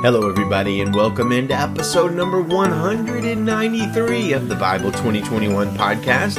Hello, everybody, and welcome into episode number 193 of the Bible 2021 podcast.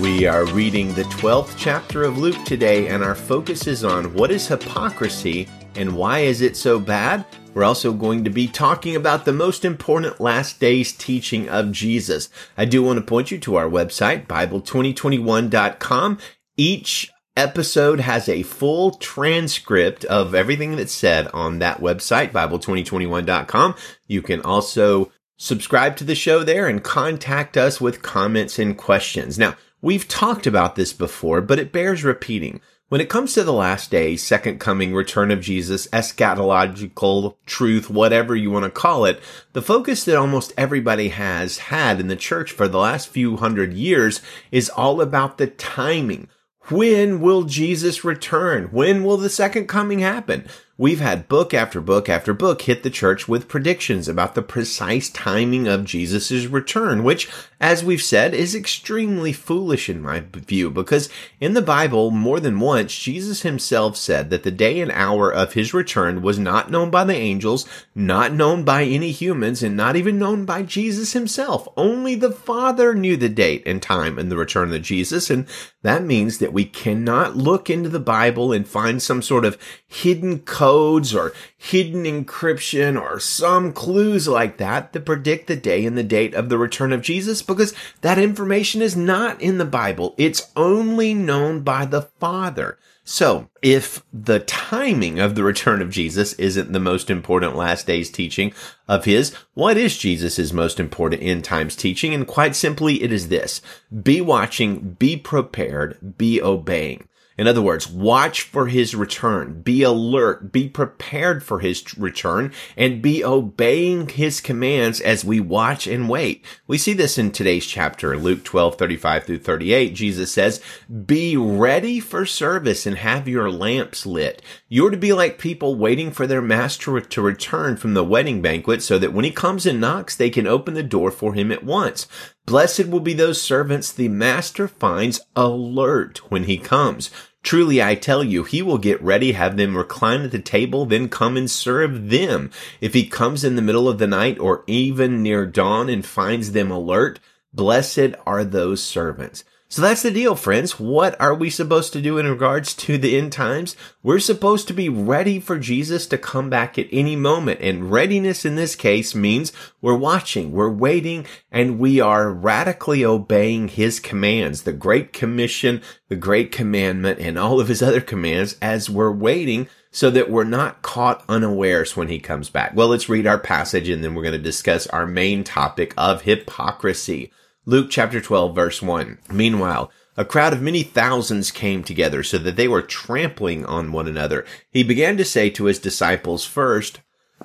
We are reading the 12th chapter of Luke today, and our focus is on what is hypocrisy and why is it so bad? We're also going to be talking about the most important last days teaching of Jesus. I do want to point you to our website, Bible2021.com. Each episode has a full transcript of everything that's said on that website, Bible2021.com. You can also subscribe to the show there and contact us with comments and questions. Now, we've talked about this before, but it bears repeating. When it comes to the last days, second coming, return of Jesus, eschatological truth, whatever you want to call it, the focus that almost everybody has had in the church for the last few hundred years is all about the timing when will Jesus return? When will the second coming happen? We've had book after book after book hit the church with predictions about the precise timing of Jesus' return, which, as we've said, is extremely foolish in my view, because in the Bible, more than once, Jesus himself said that the day and hour of his return was not known by the angels, not known by any humans, and not even known by Jesus himself. Only the Father knew the date and time and the return of Jesus, and that means that we cannot look into the Bible and find some sort of hidden codes or hidden encryption or some clues like that that predict the day and the date of the return of Jesus because that information is not in the Bible. It's only known by the Father. So, if the timing of the return of Jesus isn't the most important last days teaching of his, what is Jesus' most important end times teaching? And quite simply, it is this. Be watching, be prepared, be obeying. In other words, watch for his return, be alert, be prepared for his return, and be obeying his commands as we watch and wait. We see this in today's chapter, Luke 12, 35 through 38. Jesus says, be ready for service and have your lamps lit. You're to be like people waiting for their master to return from the wedding banquet so that when he comes and knocks, they can open the door for him at once. Blessed will be those servants the master finds alert when he comes. Truly I tell you, he will get ready, have them recline at the table, then come and serve them. If he comes in the middle of the night or even near dawn and finds them alert, blessed are those servants. So that's the deal, friends. What are we supposed to do in regards to the end times? We're supposed to be ready for Jesus to come back at any moment. And readiness in this case means we're watching, we're waiting, and we are radically obeying his commands, the Great Commission, the Great Commandment, and all of his other commands as we're waiting so that we're not caught unawares when he comes back. Well, let's read our passage and then we're going to discuss our main topic of hypocrisy. Luke chapter 12 verse 1. Meanwhile, a crowd of many thousands came together so that they were trampling on one another. He began to say to his disciples first,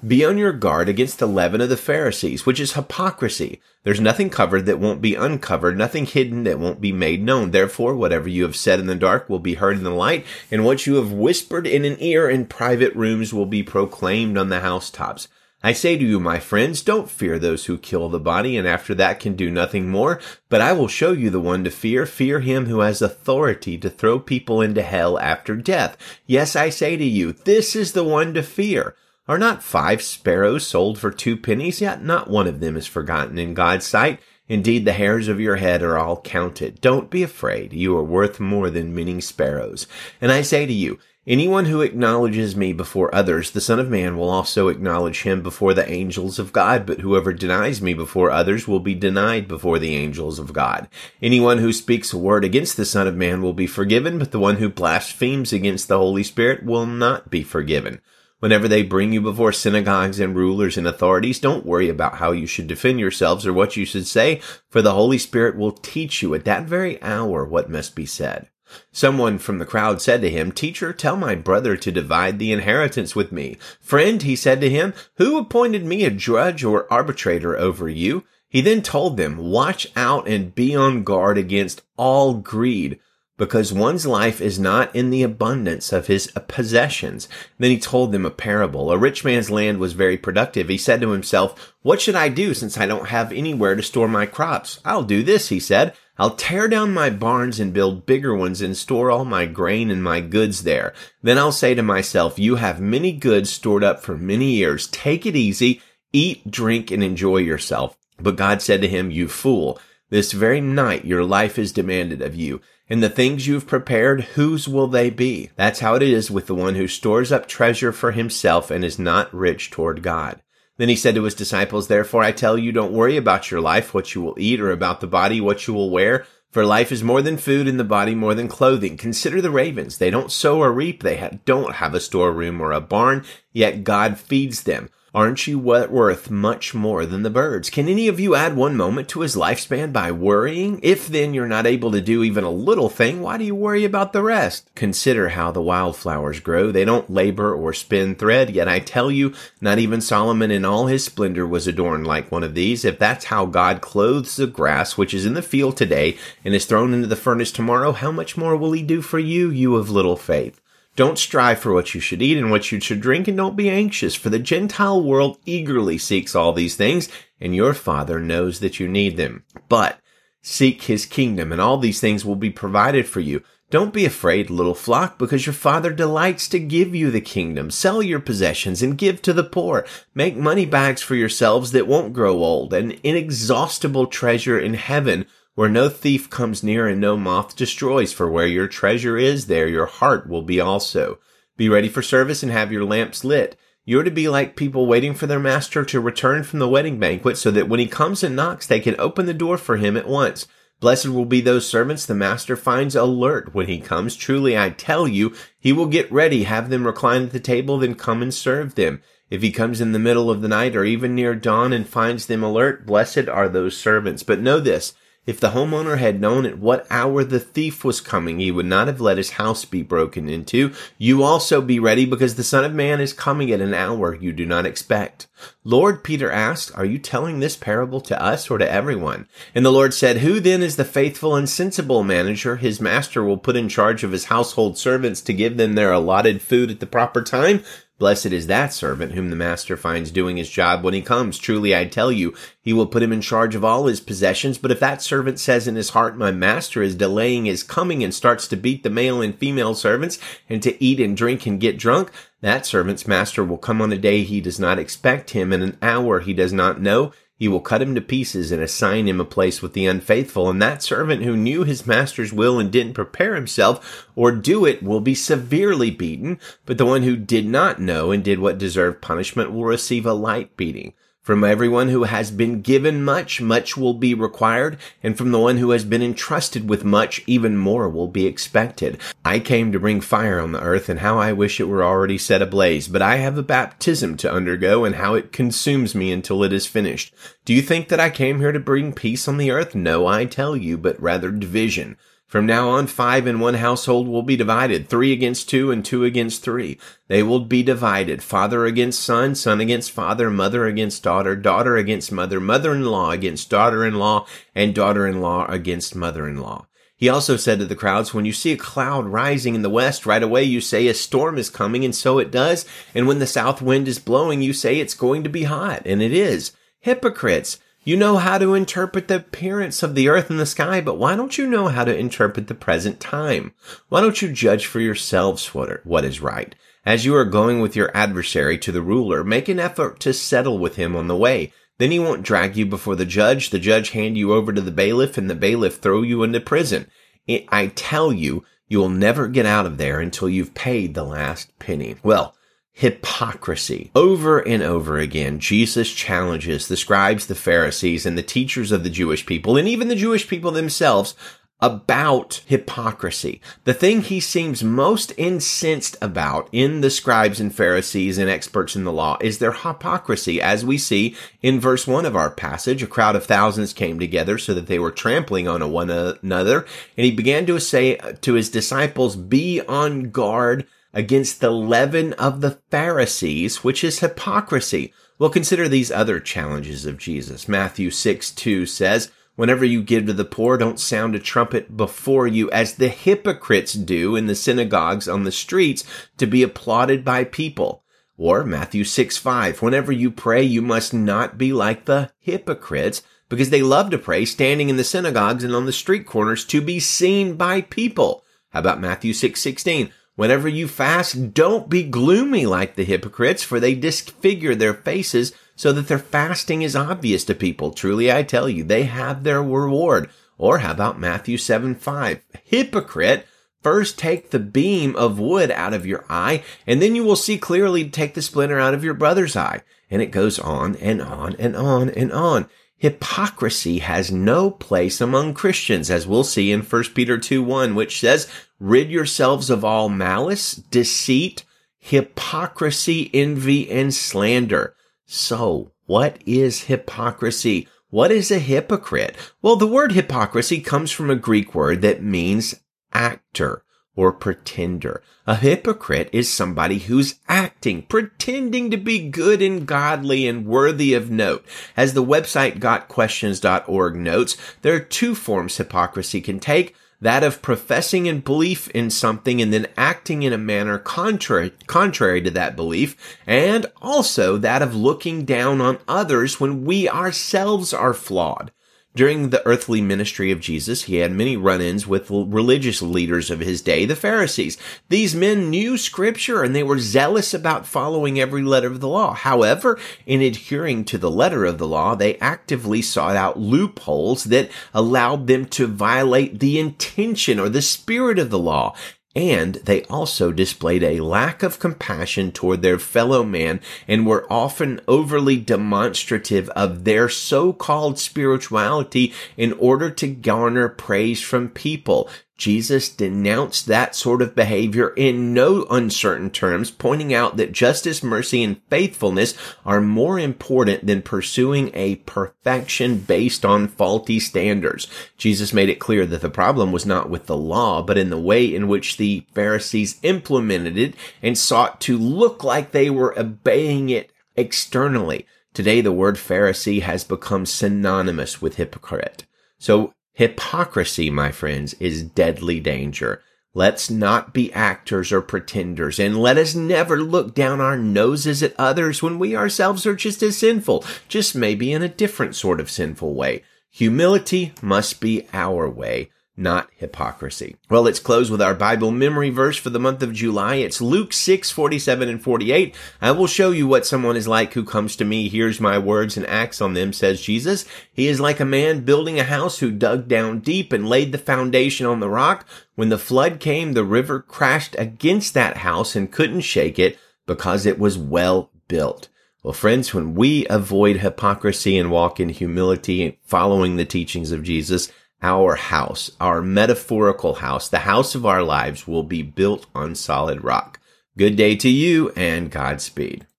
be on your guard against the leaven of the Pharisees, which is hypocrisy. There's nothing covered that won't be uncovered, nothing hidden that won't be made known. Therefore, whatever you have said in the dark will be heard in the light, and what you have whispered in an ear in private rooms will be proclaimed on the housetops. I say to you, my friends, don't fear those who kill the body and after that can do nothing more, but I will show you the one to fear. Fear him who has authority to throw people into hell after death. Yes, I say to you, this is the one to fear. Are not five sparrows sold for two pennies? Yet not one of them is forgotten in God's sight. Indeed, the hairs of your head are all counted. Don't be afraid. You are worth more than many sparrows. And I say to you, Anyone who acknowledges me before others, the Son of Man will also acknowledge him before the angels of God, but whoever denies me before others will be denied before the angels of God. Anyone who speaks a word against the Son of Man will be forgiven, but the one who blasphemes against the Holy Spirit will not be forgiven. Whenever they bring you before synagogues and rulers and authorities, don't worry about how you should defend yourselves or what you should say, for the Holy Spirit will teach you at that very hour what must be said. Someone from the crowd said to him, Teacher, tell my brother to divide the inheritance with me. Friend, he said to him, who appointed me a judge or arbitrator over you? He then told them, Watch out and be on guard against all greed, because one's life is not in the abundance of his possessions. Then he told them a parable. A rich man's land was very productive. He said to himself, What should I do since I don't have anywhere to store my crops? I'll do this, he said. I'll tear down my barns and build bigger ones and store all my grain and my goods there. Then I'll say to myself, you have many goods stored up for many years. Take it easy, eat, drink, and enjoy yourself. But God said to him, you fool, this very night your life is demanded of you. And the things you've prepared, whose will they be? That's how it is with the one who stores up treasure for himself and is not rich toward God. Then he said to his disciples, Therefore I tell you, don't worry about your life, what you will eat, or about the body, what you will wear. For life is more than food and the body more than clothing. Consider the ravens. They don't sow or reap. They don't have a storeroom or a barn, yet God feeds them. Aren't you worth much more than the birds? Can any of you add one moment to his lifespan by worrying? If then you're not able to do even a little thing, why do you worry about the rest? Consider how the wildflowers grow. They don't labor or spin thread, yet I tell you, not even Solomon in all his splendor was adorned like one of these. If that's how God clothes the grass which is in the field today and is thrown into the furnace tomorrow, how much more will he do for you, you of little faith? Don't strive for what you should eat and what you should drink, and don't be anxious, for the Gentile world eagerly seeks all these things, and your Father knows that you need them. But seek his kingdom, and all these things will be provided for you. Don't be afraid, little flock, because your Father delights to give you the kingdom. Sell your possessions and give to the poor. Make money bags for yourselves that won't grow old, an inexhaustible treasure in heaven where no thief comes near and no moth destroys, for where your treasure is, there your heart will be also. Be ready for service and have your lamps lit. You're to be like people waiting for their master to return from the wedding banquet so that when he comes and knocks, they can open the door for him at once. Blessed will be those servants the master finds alert when he comes. Truly, I tell you, he will get ready, have them recline at the table, then come and serve them. If he comes in the middle of the night or even near dawn and finds them alert, blessed are those servants. But know this, if the homeowner had known at what hour the thief was coming, he would not have let his house be broken into. You also be ready because the Son of Man is coming at an hour you do not expect. Lord, Peter asked, are you telling this parable to us or to everyone? And the Lord said, who then is the faithful and sensible manager his master will put in charge of his household servants to give them their allotted food at the proper time? Blessed is that servant whom the master finds doing his job when he comes. Truly, I tell you, he will put him in charge of all his possessions. But if that servant says in his heart, my master is delaying his coming and starts to beat the male and female servants and to eat and drink and get drunk, that servant's master will come on a day he does not expect him and an hour he does not know he will cut him to pieces and assign him a place with the unfaithful. And that servant who knew his master's will and didn't prepare himself or do it will be severely beaten. But the one who did not know and did what deserved punishment will receive a light beating. From everyone who has been given much, much will be required, and from the one who has been entrusted with much, even more will be expected. I came to bring fire on the earth, and how I wish it were already set ablaze, but I have a baptism to undergo, and how it consumes me until it is finished. Do you think that I came here to bring peace on the earth? No, I tell you, but rather division. From now on, five in one household will be divided, three against two and two against three. They will be divided, father against son, son against father, mother against daughter, daughter against mother, mother-in-law against daughter-in-law, and daughter-in-law against mother-in-law. He also said to the crowds, when you see a cloud rising in the west, right away you say a storm is coming, and so it does. And when the south wind is blowing, you say it's going to be hot, and it is. Hypocrites! You know how to interpret the appearance of the earth and the sky, but why don't you know how to interpret the present time? Why don't you judge for yourselves what, are, what is right? As you are going with your adversary to the ruler, make an effort to settle with him on the way. Then he won't drag you before the judge, the judge hand you over to the bailiff, and the bailiff throw you into prison. I tell you, you will never get out of there until you've paid the last penny. Well, hypocrisy. Over and over again, Jesus challenges the scribes, the Pharisees, and the teachers of the Jewish people, and even the Jewish people themselves about hypocrisy. The thing he seems most incensed about in the scribes and Pharisees and experts in the law is their hypocrisy. As we see in verse one of our passage, a crowd of thousands came together so that they were trampling on one another. And he began to say to his disciples, be on guard against the leaven of the Pharisees, which is hypocrisy. Well, consider these other challenges of Jesus. Matthew 6 2 says, Whenever you give to the poor, don't sound a trumpet before you as the hypocrites do in the synagogues on the streets to be applauded by people. Or Matthew 6 5, whenever you pray, you must not be like the hypocrites because they love to pray standing in the synagogues and on the street corners to be seen by people. How about Matthew 6, 16? Whenever you fast, don't be gloomy like the hypocrites, for they disfigure their faces so that their fasting is obvious to people. Truly, I tell you, they have their reward. Or how about Matthew 7, 5? Hypocrite, First take the beam of wood out of your eye, and then you will see clearly to take the splinter out of your brother's eye. And it goes on and on and on and on. Hypocrisy has no place among Christians, as we'll see in 1 Peter 2 1, which says, rid yourselves of all malice, deceit, hypocrisy, envy, and slander. So, what is hypocrisy? What is a hypocrite? Well, the word hypocrisy comes from a Greek word that means actor or pretender. A hypocrite is somebody who's acting, pretending to be good and godly and worthy of note. As the website gotquestions.org notes, there are two forms hypocrisy can take. That of professing in belief in something and then acting in a manner contrary, contrary to that belief, and also that of looking down on others when we ourselves are flawed. During the earthly ministry of Jesus, he had many run-ins with religious leaders of his day, the Pharisees. These men knew scripture and they were zealous about following every letter of the law. However, in adhering to the letter of the law, they actively sought out loopholes that allowed them to violate the intention or the spirit of the law and they also displayed a lack of compassion toward their fellow man and were often overly demonstrative of their so-called spirituality in order to garner praise from people. Jesus denounced that sort of behavior in no uncertain terms, pointing out that justice, mercy, and faithfulness are more important than pursuing a perfection based on faulty standards. Jesus made it clear that the problem was not with the law, but in the way in which the Pharisees implemented it and sought to look like they were obeying it externally. Today, the word Pharisee has become synonymous with hypocrite. So Hypocrisy, my friends, is deadly danger. Let's not be actors or pretenders, and let us never look down our noses at others when we ourselves are just as sinful, just maybe in a different sort of sinful way. Humility must be our way not hypocrisy. Well, let's close with our Bible memory verse for the month of July. It's Luke 6, 47 and 48. I will show you what someone is like who comes to me, hears my words and acts on them, says Jesus. He is like a man building a house who dug down deep and laid the foundation on the rock. When the flood came, the river crashed against that house and couldn't shake it because it was well built. Well, friends, when we avoid hypocrisy and walk in humility, following the teachings of Jesus, our house, our metaphorical house, the house of our lives will be built on solid rock. Good day to you and Godspeed.